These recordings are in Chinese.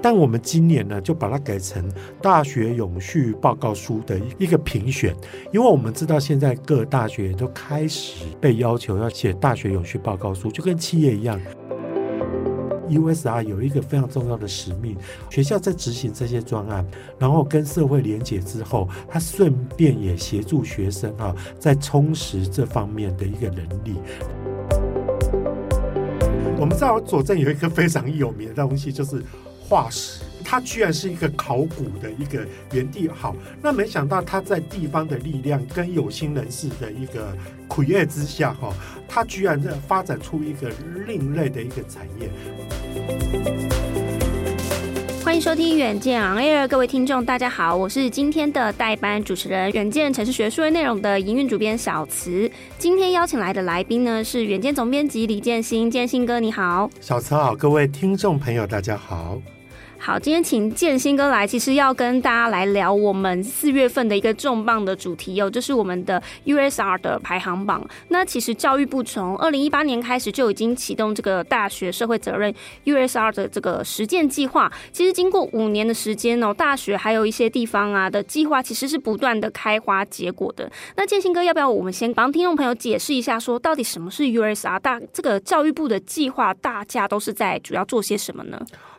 但我们今年呢，就把它改成大学永续报告书的一个评选，因为我们知道现在各大学都开始被要求要写大学永续报告书，就跟企业一样。USR 有一个非常重要的使命，学校在执行这些专案，然后跟社会连结之后，他顺便也协助学生啊，在充实这方面的一个能力。我们知道左镇有一个非常有名的东西，就是化石，它居然是一个考古的一个原地。好，那没想到它在地方的力量跟有心人士的一个 create 之下，哈，它居然在发展出一个另类的一个产业。欢迎收听《远见 On Air》，各位听众，大家好，我是今天的代班主持人，远见城市学数位内容的营运主编小慈。今天邀请来的来宾呢是远见总编辑李建新，建新哥你好，小慈好，各位听众朋友大家好。好，今天请建新哥来，其实要跟大家来聊我们四月份的一个重磅的主题哦，就是我们的 USR 的排行榜。那其实教育部从二零一八年开始就已经启动这个大学社会责任 USR 的这个实践计划。其实经过五年的时间哦，大学还有一些地方啊的计划，其实是不断的开花结果的。那建新哥，要不要我们先帮听众朋友解释一下，说到底什么是 USR？大这个教育部的计划，大家都是在主要做些什么呢？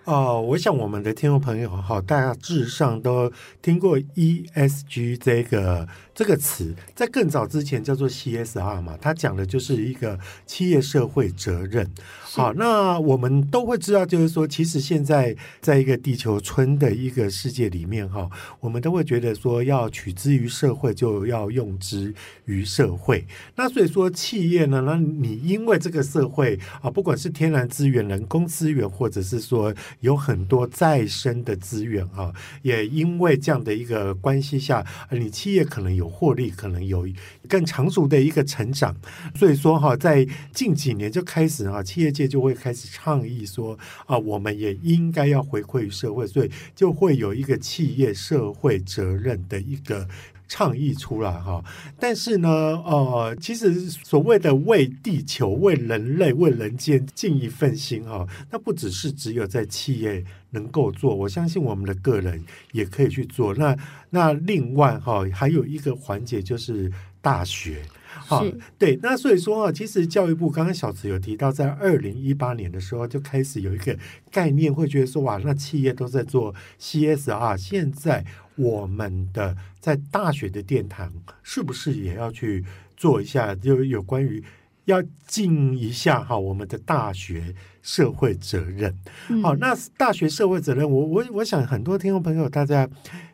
哦，我想我们的听众朋友哈，大致上都听过 ESG 这个这个词，在更早之前叫做 CSR 嘛，它讲的就是一个企业社会责任。好，那我们都会知道，就是说，其实现在在一个地球村的一个世界里面哈，我们都会觉得说，要取之于社会，就要用之于社会。那所以说，企业呢，那你因为这个社会啊，不管是天然资源、人工资源，或者是说有很多再生的资源啊，也因为这样的一个关系下，你企业可能有获利，可能有更长足的一个成长。所以说哈，在近几年就开始啊，企业界。就会开始倡议说啊，我们也应该要回馈于社会，所以就会有一个企业社会责任的一个倡议出来哈。但是呢，呃，其实所谓的为地球、为人类、为人间尽一份心哈，那不只是只有在企业能够做，我相信我们的个人也可以去做。那那另外哈，还有一个环节就是大学。好，对，那所以说啊，其实教育部刚刚小慈有提到，在二零一八年的时候就开始有一个概念，会觉得说哇，那企业都在做 CSR，现在我们的在大学的殿堂是不是也要去做一下，就有关于要尽一下哈我们的大学社会责任。好，那大学社会责任，我我我想很多听众朋友大家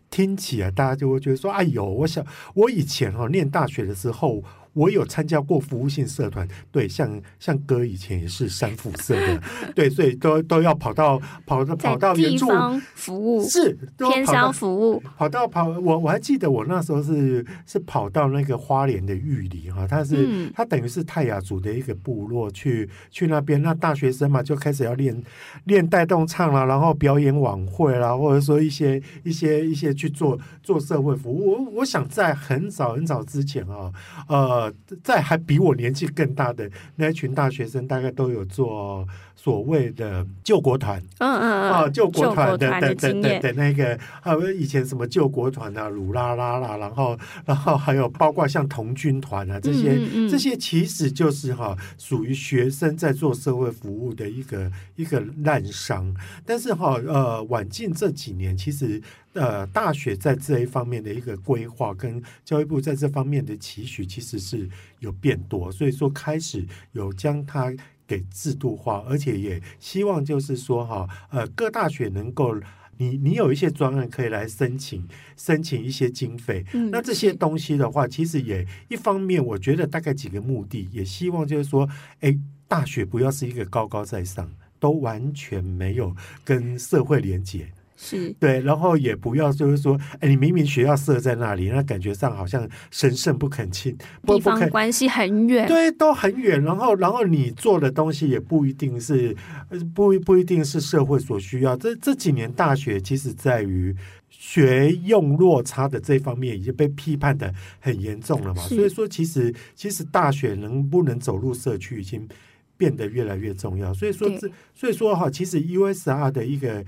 听起来，大家就会觉得说，哎呦，我想我以前哈念大学的时候。我有参加过服务性社团，对，像像哥以前也是三副社的，对，所以都都要跑到跑到跑到原住服务是偏乡服务，跑到跑我我还记得我那时候是是跑到那个花莲的玉里哈，他是、嗯、他等于是泰雅族的一个部落去去那边，那大学生嘛就开始要练练带动唱啦，然后表演晚会啦，或者说一些一些一些去做做社会服务。我我想在很早很早之前啊，呃。在还比我年纪更大的那一群大学生，大概都有做所谓的救国团，嗯嗯啊，救国团的的的的的那个，还有以前什么救国团啊、鲁拉拉啦，然后 然后还有包括像童军团啊这些，嗯嗯这些其实就是哈属于学生在做社会服务的一个一个滥觞。但是哈呃，晚近这几年其实。呃，大学在这一方面的一个规划，跟教育部在这方面的期许，其实是有变多，所以说开始有将它给制度化，而且也希望就是说哈，呃，各大学能够，你你有一些专案可以来申请，申请一些经费，嗯，那这些东西的话，其实也一方面，我觉得大概几个目的，也希望就是说，哎，大学不要是一个高高在上，都完全没有跟社会连接。是对，然后也不要就是说，哎，你明明学校设在那里，那感觉上好像神圣不肯亲，地方关系很远，对，都很远。然后，然后你做的东西也不一定是，不不一定是社会所需要。这这几年大学其实在于学用落差的这方面已经被批判的很严重了嘛。所以说，其实其实大学能不能走入社区已经变得越来越重要。所以说这，所以说哈，其实 USR 的一个。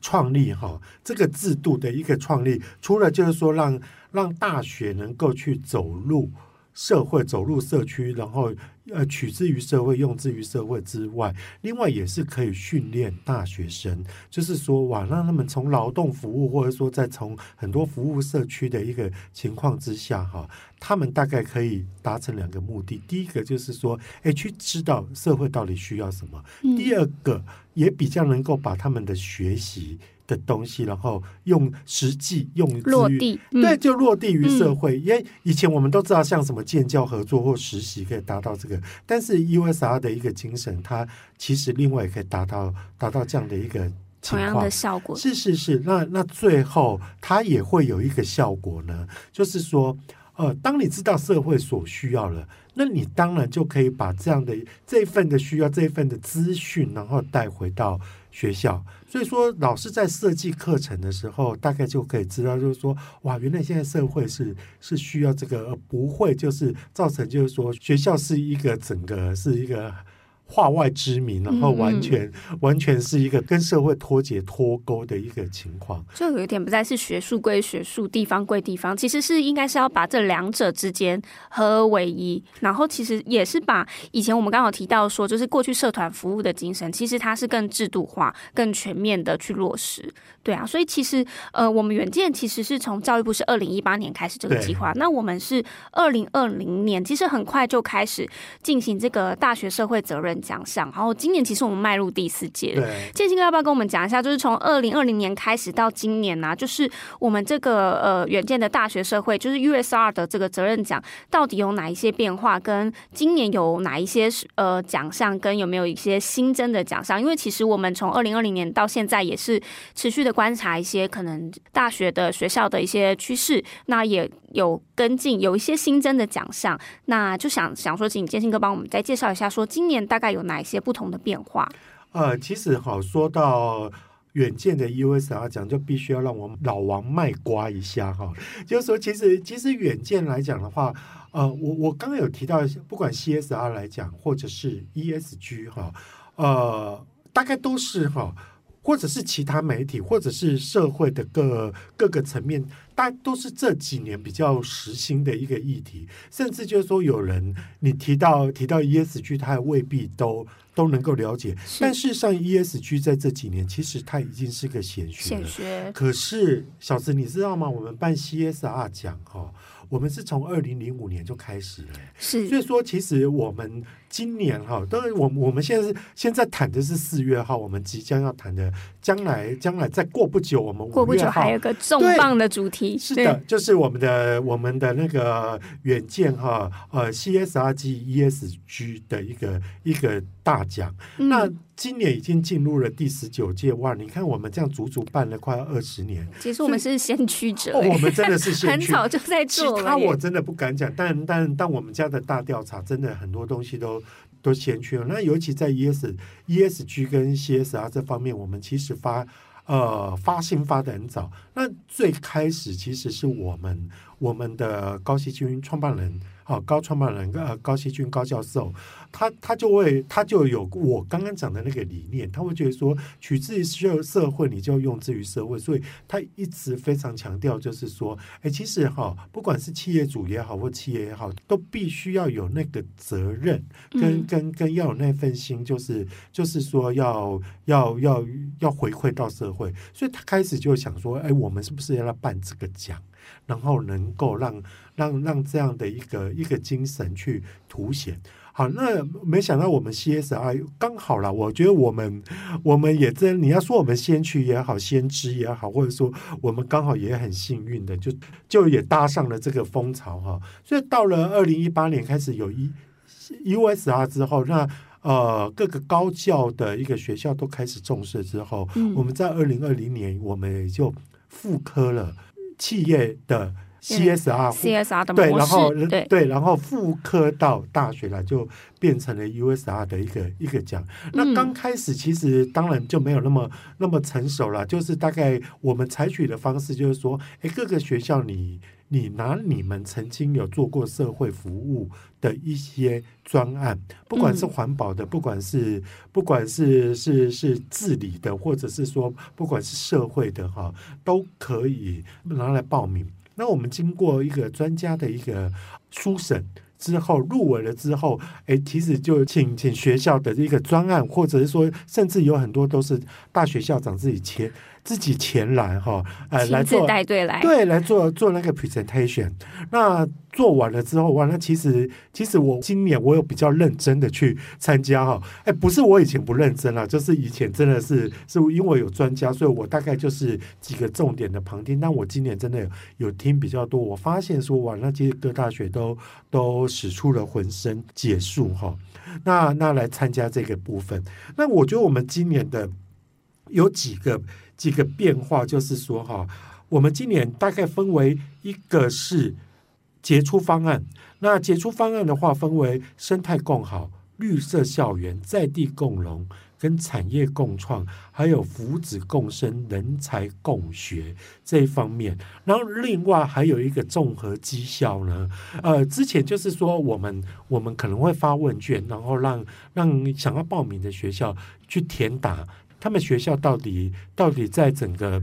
创立哈，这个制度的一个创立，除了就是说让让大学能够去走路社会、走入社区，然后呃取之于社会、用之于社会之外，另外也是可以训练大学生，就是说哇，让他们从劳动服务，或者说在从很多服务社区的一个情况之下哈，他们大概可以达成两个目的：第一个就是说，哎，去知道社会到底需要什么；第二个也比较能够把他们的学习。的东西，然后用实际用落地，嗯、对，就落地于社会。嗯、因为以前我们都知道，像什么建教合作或实习可以达到这个，但是 USR 的一个精神，它其实另外也可以达到达到这样的一个情况同样的效果。是是是，那那最后它也会有一个效果呢，就是说，呃，当你知道社会所需要了，那你当然就可以把这样的这一份的需要，这一份的资讯，然后带回到。学校，所以说老师在设计课程的时候，大概就可以知道，就是说，哇，原来现在社会是是需要这个，而不会就是造成就是说学校是一个整个是一个。化外之名，然后完全、嗯、完全是一个跟社会脱节脱钩的一个情况，就有一点不再是学术归学术，地方归地方，其实是应该是要把这两者之间合而为一，然后其实也是把以前我们刚好提到说，就是过去社团服务的精神，其实它是更制度化、更全面的去落实。对啊，所以其实呃，我们远见其实是从教育部是二零一八年开始这个计划，那我们是二零二零年，其实很快就开始进行这个大学社会责任奖项，然后今年其实我们迈入第四届。对，建新哥要不要跟我们讲一下？就是从二零二零年开始到今年呢、啊，就是我们这个呃远见的大学社会，就是 USR 的这个责任奖，到底有哪一些变化？跟今年有哪一些呃奖项？跟有没有一些新增的奖项？因为其实我们从二零二零年到现在也是持续的观察一些可能大学的学校的一些趋势，那也有跟进，有一些新增的奖项，那就想想说，请建兴哥帮我们再介绍一下，说今年大概有哪一些不同的变化？呃，其实好说到远见的 USR 奖，就必须要让我们老王卖瓜一下哈，就是说，其实其实远见来讲的话，呃，我我刚刚有提到，不管 CSR 来讲，或者是 ESG 哈，呃，大概都是哈。或者是其他媒体，或者是社会的各各个层面，大都是这几年比较时兴的一个议题。甚至就是说，有人你提到提到 ESG，他也未必都都能够了解。但事实上，ESG 在这几年其实它已经是个显学了。显学。可是小子，你知道吗？我们办 CSR 奖哈。我们是从二零零五年就开始了，是，所以说其实我们今年哈，当然我我们现在是现在谈的是四月号，我们即将要谈的，将来将来再过不久，我们过不久还有个重磅的主题，是的，就是我们的我们的那个远见哈，呃，CSRG ESG 的一个一个大奖，嗯、那。今年已经进入了第十九届哇！你看我们这样足足办了快二十年，其实我们是先驱者，哦，我们真的是先驱，很早就在做了。其他我真的不敢讲，但但但我们家的大调查真的很多东西都都先去了。那尤其在 ES ESG 跟 CSR 这方面，我们其实发呃发信发的很早。那最开始其实是我们我们的高希均创办人。哦，高创办人呃，高希均高教授，他他就会他就有我刚刚讲的那个理念，他会觉得说取之于社社会，你就要用之于社会，所以他一直非常强调，就是说，哎，其实哈，不管是企业主也好，或企业也好，都必须要有那个责任，跟跟跟要有那份心，就是就是说要要要要回馈到社会，所以他开始就想说，哎，我们是不是要来办这个奖？然后能够让让让这样的一个一个精神去凸显。好，那没想到我们 CSR 刚好了，我觉得我们我们也真，你要说我们先驱也好，先知也好，或者说我们刚好也很幸运的，就就也搭上了这个风潮哈。所以到了二零一八年开始有 USR 之后，那呃各个高教的一个学校都开始重视之后，嗯、我们在二零二零年我们也就复科了。企业的 CSR，CSR 的对，然后对对，然后复刻到大学来，就变成了 USR 的一个一个奖。那刚开始其实当然就没有那么那么成熟了，就是大概我们采取的方式就是说，哎，各个学校你。你拿你们曾经有做过社会服务的一些专案，不管是环保的，不管是不管是是是治理的，或者是说不管是社会的哈，都可以拿来报名。那我们经过一个专家的一个初审之后，入围了之后，哎，其实就请请学校的一个专案，或者是说，甚至有很多都是大学校长自己签。自己前来哈，呃，来做带队来，对，来做做那个 presentation。那做完了之后，完了，其实其实我今年我有比较认真的去参加哈，哎，不是我以前不认真了，就是以前真的是是因为有专家，所以我大概就是几个重点的旁听。但我今年真的有有听比较多，我发现说哇，那其实各大学都都使出了浑身解数哈。那那来参加这个部分，那我觉得我们今年的有几个。几个变化就是说，哈，我们今年大概分为一个是杰出方案，那杰出方案的话，分为生态共好、绿色校园、在地共融、跟产业共创，还有福祉共生、人才共学这一方面。然后另外还有一个综合绩效呢，呃，之前就是说我们我们可能会发问卷，然后让让想要报名的学校去填答。他们学校到底到底在整个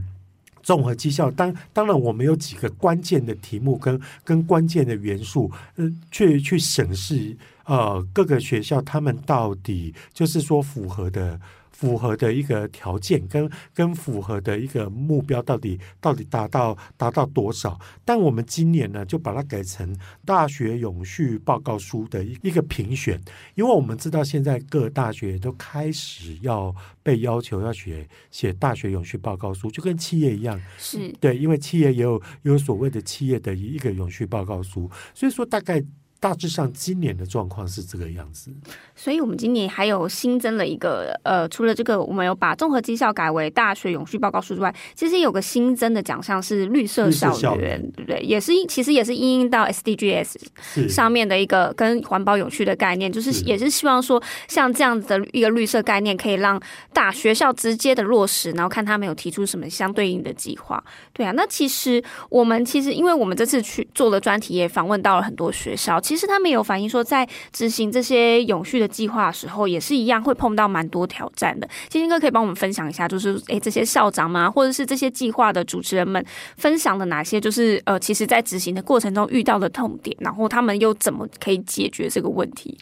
综合绩效，当当然我们有几个关键的题目跟跟关键的元素，嗯、去去审视呃各个学校他们到底就是说符合的。符合的一个条件跟跟符合的一个目标到底到底达到达到多少？但我们今年呢，就把它改成大学永续报告书的一一个评选，因为我们知道现在各大学都开始要被要求要写写大学永续报告书，就跟企业一样，是对，因为企业也有有所谓的企业的一个永续报告书，所以说大概。大致上，今年的状况是这个样子。所以，我们今年还有新增了一个，呃，除了这个，我们有把综合绩效改为大学永续报告书之外，其实有个新增的奖项是绿色校园，对不对？也是，其实也是因应到 SDGs 上面的一个跟环保永续的概念，就是也是希望说，像这样子的一个绿色概念，可以让大学校直接的落实，然后看他们有提出什么相对应的计划。对啊，那其实我们其实，因为我们这次去做了专题，也访问到了很多学校。其实他们有反映说，在执行这些永续的计划的时候，也是一样会碰到蛮多挑战的。金星哥可以帮我们分享一下，就是诶，这些校长吗，或者是这些计划的主持人们分享的哪些，就是呃，其实在执行的过程中遇到的痛点，然后他们又怎么可以解决这个问题？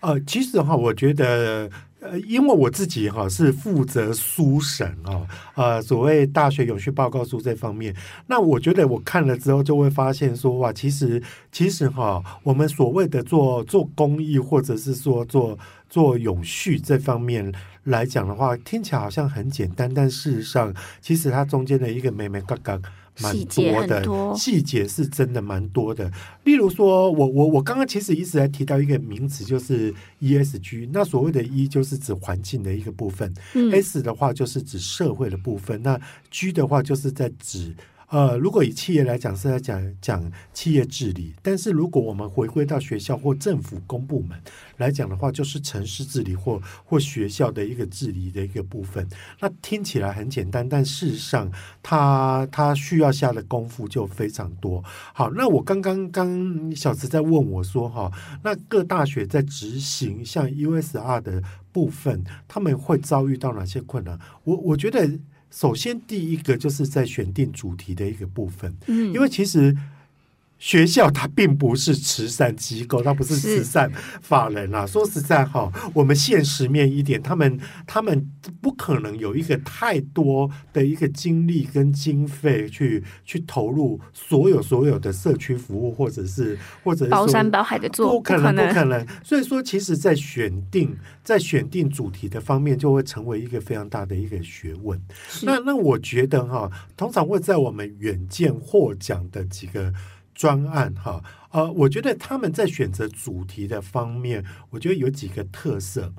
呃，其实的话，我觉得。呃，因为我自己哈是负责书审啊，呃，所谓大学永续报告书这方面，那我觉得我看了之后就会发现说，哇，其实其实哈，我们所谓的做做公益或者是说做做永续这方面来讲的话，听起来好像很简单，但事实上，其实它中间的一个眉眉角角。蛮多的细节是真的蛮多的，例如说，我我我刚刚其实一直在提到一个名词，就是 ESG。那所谓的 E 就是指环境的一个部分，嗯，S 的话就是指社会的部分，那 G 的话就是在指。呃，如果以企业来讲是在讲讲企业治理，但是如果我们回归到学校或政府公部门来讲的话，就是城市治理或或学校的一个治理的一个部分。那听起来很简单，但事实上它它需要下的功夫就非常多。好，那我刚刚刚小慈在问我说哈，那各大学在执行像 USR 的部分，他们会遭遇到哪些困难？我我觉得。首先，第一个就是在选定主题的一个部分，嗯，因为其实。学校它并不是慈善机构，它不是慈善法人啊。说实在哈，我们现实面一点，他们他们不可能有一个太多的一个精力跟经费去去投入所有所有的社区服务，或者是或者是包山包海的做，不可能不可能。所以说，其实，在选定在选定主题的方面，就会成为一个非常大的一个学问。那那我觉得哈，通常会在我们远见获奖的几个。专案哈，呃，我觉得他们在选择主题的方面，我觉得有几个特色。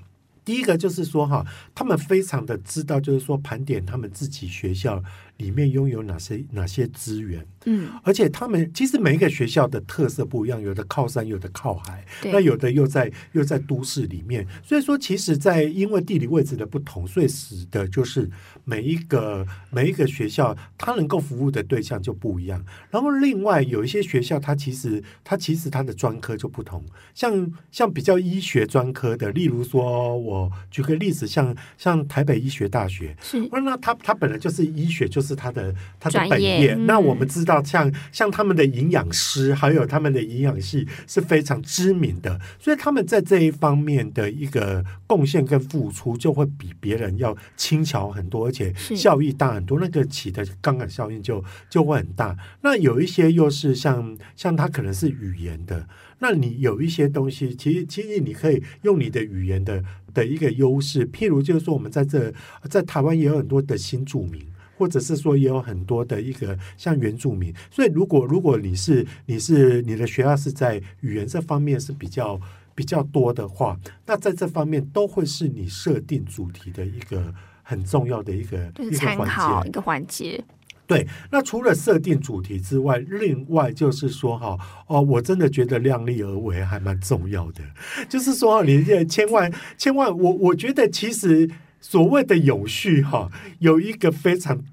第一个就是说哈，他们非常的知道，就是说盘点他们自己学校里面拥有哪些哪些资源，嗯，而且他们其实每一个学校的特色不一样，有的靠山，有的靠海，那有的又在又在都市里面，所以说其实，在因为地理位置的不同，所以使得就是每一个每一个学校它能够服务的对象就不一样。然后另外有一些学校，它其实它其实它的专科就不同，像像比较医学专科的，例如说我。我举个例子，像像台北医学大学，是。那它它本来就是医学，就是他的他的本专业业。那我们知道像，像像他们的营养师，还有他们的营养系是非常知名的，所以他们在这一方面的一个贡献跟付出，就会比别人要轻巧很多，而且效益大很多。那个起的杠杆效应就就会很大。那有一些又是像像他可能是语言的。那你有一些东西，其实其实你可以用你的语言的的一个优势，譬如就是说，我们在这在台湾也有很多的新住民，或者是说也有很多的一个像原住民，所以如果如果你是你是你的学校是在语言这方面是比较比较多的话，那在这方面都会是你设定主题的一个很重要的一个一个环节。环节对，那除了设定主题之外，另外就是说哈，哦，我真的觉得量力而为还蛮重要的。就是说，你千万千万，我我觉得其实所谓的永续哈，有一个非常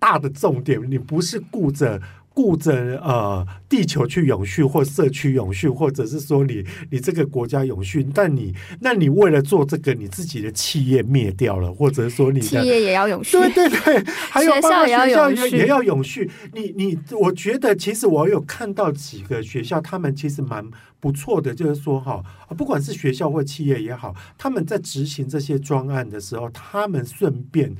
大的重点，你不是顾着。顾着呃地球去永续，或社区永续，或者是说你你这个国家永续，但你那你为了做这个，你自己的企业灭掉了，或者说你的企业也要永续，对对对，还有学校也要永续，也要永续。你你，我觉得其实我有看到几个学校，他们其实蛮不错的，就是说哈，不管是学校或企业也好，他们在执行这些专案的时候，他们顺便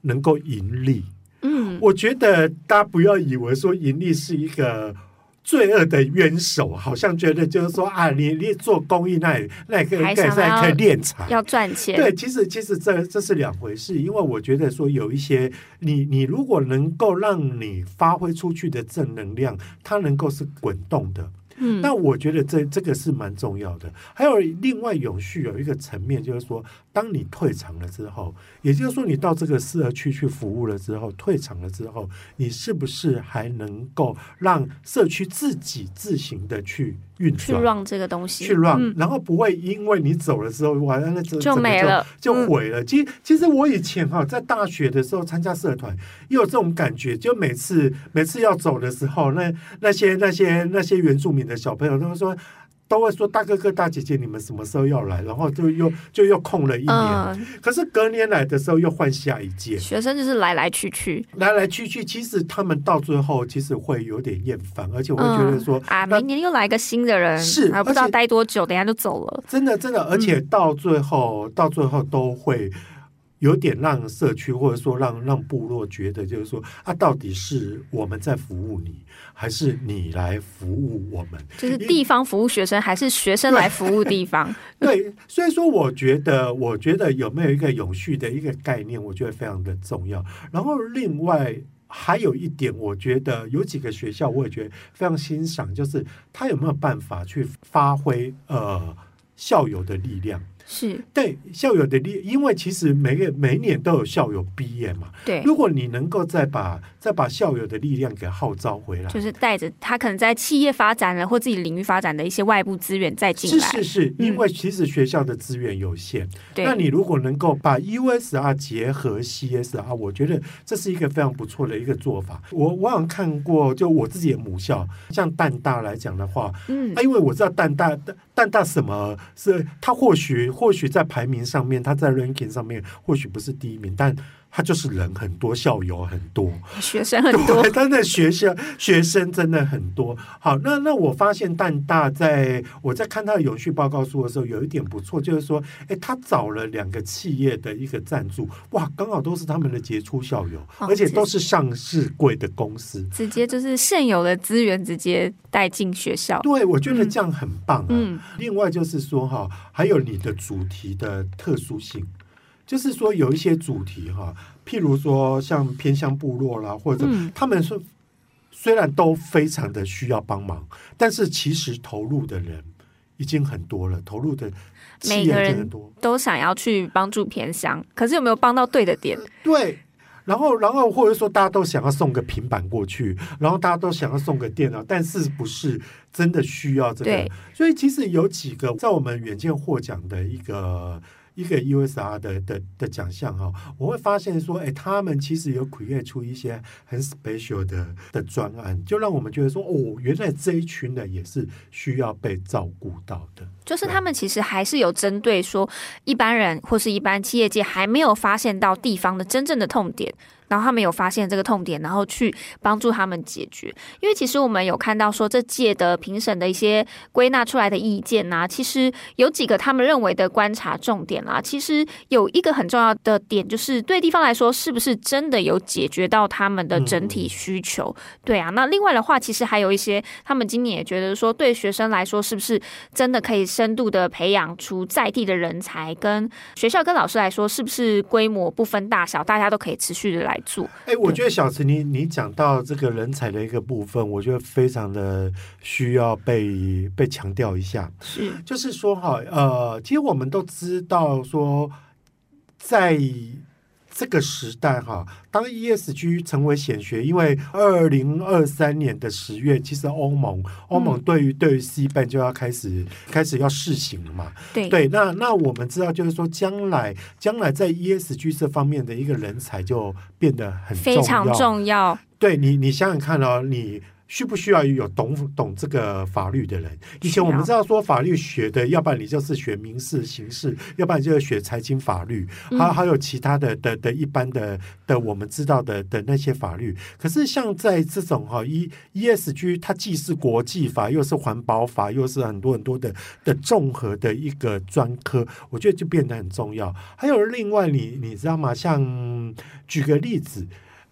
能够盈利。嗯，我觉得大家不要以为说盈利是一个罪恶的冤手，好像觉得就是说啊，你你做公益那那个可以可以敛财，要赚钱。对，其实其实这这是两回事，因为我觉得说有一些你你如果能够让你发挥出去的正能量，它能够是滚动的。嗯，那我觉得这这个是蛮重要的。还有另外永续有一个层面，就是说，当你退场了之后，也就是说，你到这个社区去服务了之后，退场了之后，你是不是还能够让社区自己自行的去运转，去让这个东西去让，嗯、然后不会因为你走了之后，完了那就就没了，就毁了。其实、嗯、其实我以前哈在大学的时候参加社团，也有这种感觉，就每次每次要走的时候，那那些那些那些原住民的小朋友，他们说。都会说大哥哥大姐姐，你们什么时候要来？然后就又就又空了一年，嗯、可是隔年来的时候又换下一届。学生就是来来去去，来来去去，其实他们到最后其实会有点厌烦，而且我会觉得说、嗯、啊，明年又来个新的人，是还不知道待多久，等下就走了。真的真的，而且到最后、嗯、到最后都会。有点让社区或者说让让部落觉得，就是说啊，到底是我们在服务你，还是你来服务我们？就是地方服务学生，还是学生来服务地方？对，所以说我觉得，我觉得有没有一个永续的一个概念，我觉得非常的重要。然后另外还有一点，我觉得有几个学校我也觉得非常欣赏，就是他有没有办法去发挥呃校友的力量。是对校友的力，因为其实每个每一年都有校友毕业嘛。对，如果你能够再把再把校友的力量给号召回来，就是带着他可能在企业发展了或自己领域发展的一些外部资源再进来。是是是，因为其实学校的资源有限，对、嗯，那你如果能够把 USR 结合 CSR，我觉得这是一个非常不错的一个做法。我我好像看过，就我自己的母校，像淡大来讲的话，嗯，啊，因为我知道淡大淡大什么是，他或许。或许在排名上面，他在 ranking 上面或许不是第一名，但他就是人很多，校友很多，学生很多，真的学生学生真的很多。好，那那我发现淡大在我在看他的永续报告书的时候，有一点不错，就是说，哎，他找了两个企业的一个赞助，哇，刚好都是他们的杰出校友，哦、而且都是上市贵的公司，直接就是现有的资源直接带进学校。对，我觉得这样很棒啊。嗯，另外就是说哈，还有你的。主题的特殊性，就是说有一些主题哈，譬如说像偏向部落啦，或者他们说虽然都非常的需要帮忙，但是其实投入的人已经很多了，投入的每个人都想要去帮助偏乡，可是有没有帮到对的点？对。然后，然后或者说大家都想要送个平板过去，然后大家都想要送个电脑，但是不是真的需要这个？所以其实有几个在我们远见获奖的一个。一个 USR 的的的奖项哈，我会发现说，哎，他们其实有 create 出一些很 special 的的专案，就让我们觉得说，哦，原来这一群人也是需要被照顾到的。就是他们其实还是有针对说，一般人或是一般企业界还没有发现到地方的真正的痛点。然后他们有发现这个痛点，然后去帮助他们解决。因为其实我们有看到说，这届的评审的一些归纳出来的意见呐、啊，其实有几个他们认为的观察重点啊。其实有一个很重要的点，就是对地方来说，是不是真的有解决到他们的整体需求？嗯、对啊。那另外的话，其实还有一些，他们今年也觉得说，对学生来说，是不是真的可以深度的培养出在地的人才？跟学校跟老师来说，是不是规模不分大小，大家都可以持续的来做。哎，我觉得小池，你你讲到这个人才的一个部分，我觉得非常的需要被被强调一下。是，就是说哈，呃，其实我们都知道说，在。这个时代哈，当 ESG 成为显学，因为二零二三年的十月，其实欧盟欧盟对于对于 CBAM 就要开始开始要试行了嘛。对对，那那我们知道，就是说将来将来在 ESG 这方面的一个人才就变得很重要。非常重要。对你，你想想看哦，你。需不需要有懂懂这个法律的人？以前我们知道说法律学的，要不然你就是学民事、刑事，要不然就是学财经法律，还还有其他的的的一般的的我们知道的的那些法律。可是像在这种哈 E ESG，它既是国际法，又是环保法，又是很多很多的的综合的一个专科，我觉得就变得很重要。还有另外你，你你知道吗？像举个例子，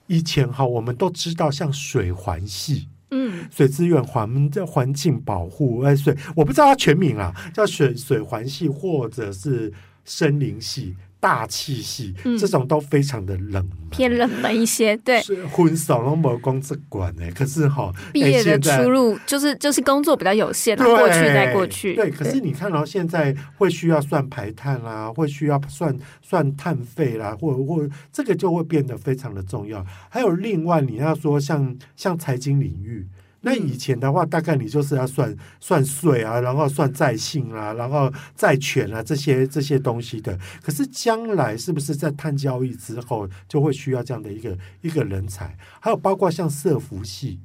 以前哈我们都知道像水环系。嗯，水资源环叫环境保护，哎，水我不知道它全名啊，叫水水环系或者是森林系。大气系、嗯、这种都非常的冷门，偏冷门一些。对，婚扫龙没工资管呢，可是哈，毕业的出路就是就是工作比较有限，过去再过去。对，可是你看到现在会需要算排碳啦，会需要算算碳费啦，或或这个就会变得非常的重要。还有另外你要说像像财经领域。那以前的话，大概你就是要算算税啊，然后算债信啊，然后债权啊这些这些东西的。可是将来是不是在碳交易之后，就会需要这样的一个一个人才？还有包括像社服系。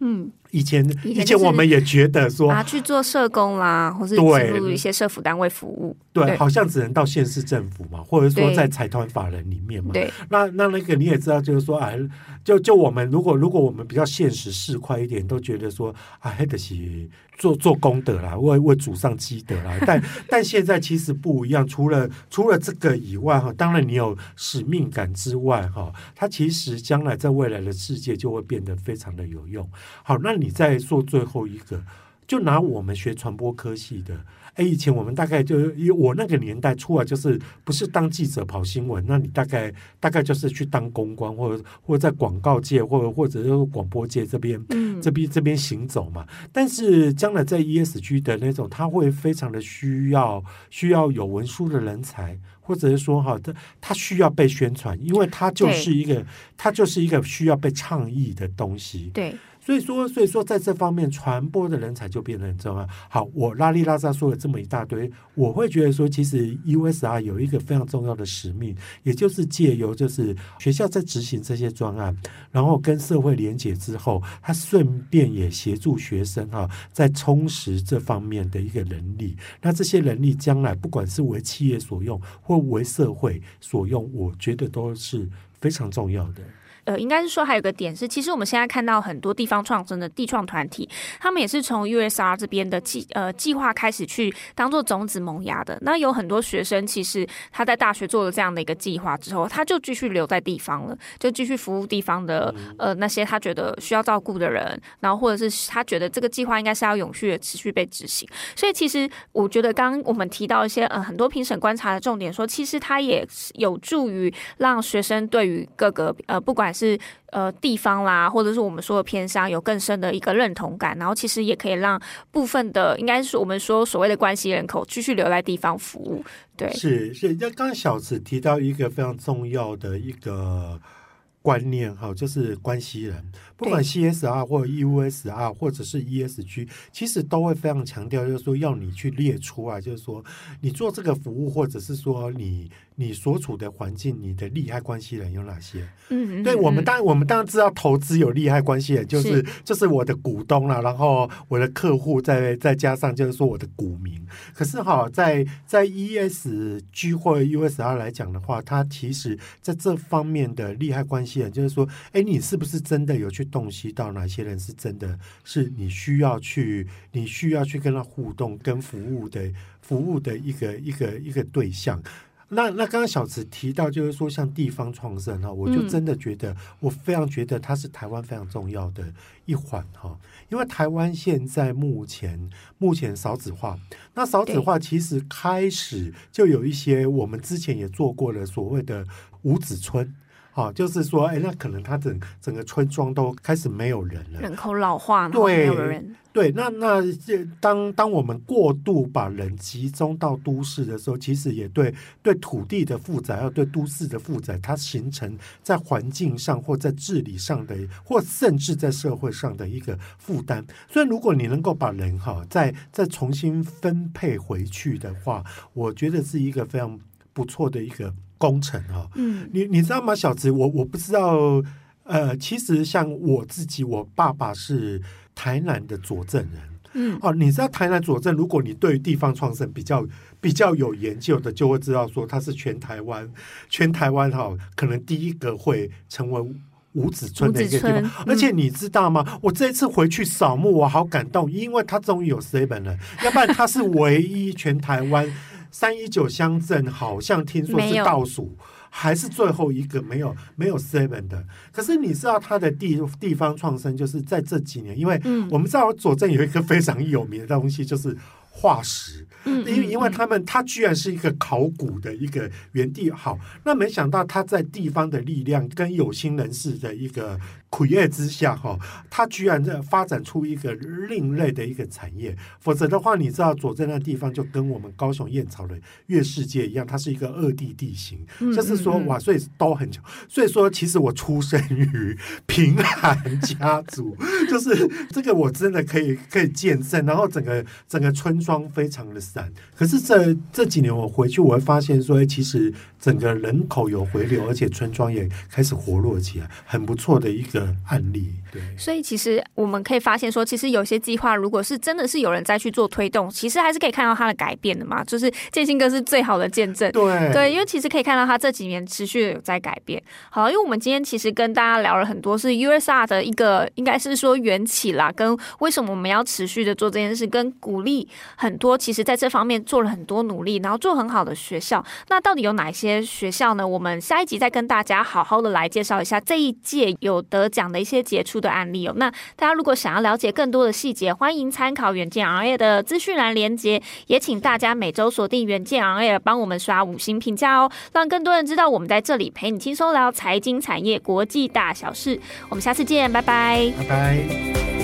嗯，以前以前我们也觉得说啊，去做社工啦，或是进入一些社福单位服务，对，对好像只能到县市政府嘛，或者说在财团法人里面嘛。对，那那那个你也知道，就是说啊，就就我们如果如果我们比较现实市侩一点，都觉得说啊，还得是做做功德啦，为为祖上积德啦。但但现在其实不一样，除了除了这个以外哈，当然你有使命感之外哈，它其实将来在未来的世界就会变得非常的有用。好，那你再做最后一个，就拿我们学传播科系的，哎，以前我们大概就因为我那个年代出来就是不是当记者跑新闻，那你大概大概就是去当公关，或者或者在广告界，或者或者是广播界这边，嗯，这边这边行走嘛。但是将来在 ESG 的那种，他会非常的需要需要有文书的人才，或者是说哈，他他需要被宣传，因为他就是一个他就是一个需要被倡议的东西，对。所以说，所以说，在这方面传播的人才就变得很重要。好，我拉里拉扎说了这么一大堆，我会觉得说，其实 USR 有一个非常重要的使命，也就是借由就是学校在执行这些专案，然后跟社会连结之后，他顺便也协助学生哈，在充实这方面的一个能力。那这些能力将来不管是为企业所用，或为社会所用，我觉得都是非常重要的。呃，应该是说还有个点是，其实我们现在看到很多地方创生的地创团体，他们也是从 USR 这边的计呃计划开始去当做种子萌芽的。那有很多学生，其实他在大学做了这样的一个计划之后，他就继续留在地方了，就继续服务地方的呃那些他觉得需要照顾的人，然后或者是他觉得这个计划应该是要永续的持续被执行。所以其实我觉得刚刚我们提到一些呃很多评审观察的重点说，说其实他也有助于让学生对于各个呃不管。是呃地方啦，或者是我们说的偏乡有更深的一个认同感，然后其实也可以让部分的应该是我们说所谓的关系人口继续留在地方服务。对，是是，那刚刚小子提到一个非常重要的一个。观念哈，就是关系人，不管 CSR 或 USR 或者是 ESG，其实都会非常强调，就是说要你去列出啊，就是说你做这个服务，或者是说你。你所处的环境，你的利害关系人有哪些？嗯，嗯，对我们当然，我们当然知道投资有利害关系人，就是，是就是我的股东啦，然后我的客户，再再加上就是说我的股民。可是哈，在在 ESG 或 USR 来讲的话，它其实在这方面的利害关系人，就是说，哎，你是不是真的有去洞悉到哪些人是真的是你需要去，你需要去跟他互动、跟服务的服务的一个一个一个对象。那那刚刚小池提到，就是说像地方创生哈，我就真的觉得，我非常觉得它是台湾非常重要的一环哈，因为台湾现在目前目前少子化，那少子化其实开始就有一些我们之前也做过了所谓的五子村，哈，就是说，哎，那可能他整整个村庄都开始没有人了，人口老化，对，没有人。对，那那这当当我们过度把人集中到都市的时候，其实也对对土地的负载，要对都市的负载，它形成在环境上或在治理上的，或甚至在社会上的一个负担。所以，如果你能够把人哈再再重新分配回去的话，我觉得是一个非常不错的一个工程哈。嗯，你你知道吗，小子？我我不知道。呃，其实像我自己，我爸爸是。台南的佐证人，嗯，哦，你知道台南佐证，如果你对于地方创生比较比较有研究的，就会知道说他是全台湾全台湾哈，可能第一个会成为五子村的一个地方。而且你知道吗？嗯、我这一次回去扫墓，我好感动，因为他终于有 seven 了，要不然他是唯一全台湾三一九乡镇，好像听说是倒数。还是最后一个没有没有 seven 的，可是你知道它的地地方创生，就是在这几年，因为我们知道左镇有一个非常有名的东西，就是化石。因为因为他们他居然是一个考古的一个原地，好，那没想到他在地方的力量跟有心人士的一个 create 之下，哈，他居然在发展出一个另类的一个产业。否则的话，你知道左镇那地方就跟我们高雄燕巢的月世界一样，它是一个二地地形，就是说哇，所以都很强。所以说，其实我出生于贫寒家族，就是这个我真的可以可以见证。然后整个整个村庄非常的散。可是这这几年我回去，我会发现说，哎其实整个人口有回流，而且村庄也开始活络起来，很不错的一个案例。对，所以其实我们可以发现说，其实有些计划，如果是真的是有人再去做推动，其实还是可以看到它的改变的嘛。就是建兴哥是最好的见证。对对，因为其实可以看到他这几年持续的有在改变。好，因为我们今天其实跟大家聊了很多，是 USR 的一个应该是说缘起啦，跟为什么我们要持续的做这件事，跟鼓励很多，其实在这方面做了很多努力，然后做很好的学校。那到底有哪些学校呢？我们下一集再跟大家好好的来介绍一下这一届有得奖的一些杰出。的案例哦，那大家如果想要了解更多的细节，欢迎参考远见 RA 的资讯栏连接，也请大家每周锁定远见 RA 帮我们刷五星评价哦，让更多人知道我们在这里陪你轻松聊财经产业国际大小事。我们下次见，拜拜，拜拜。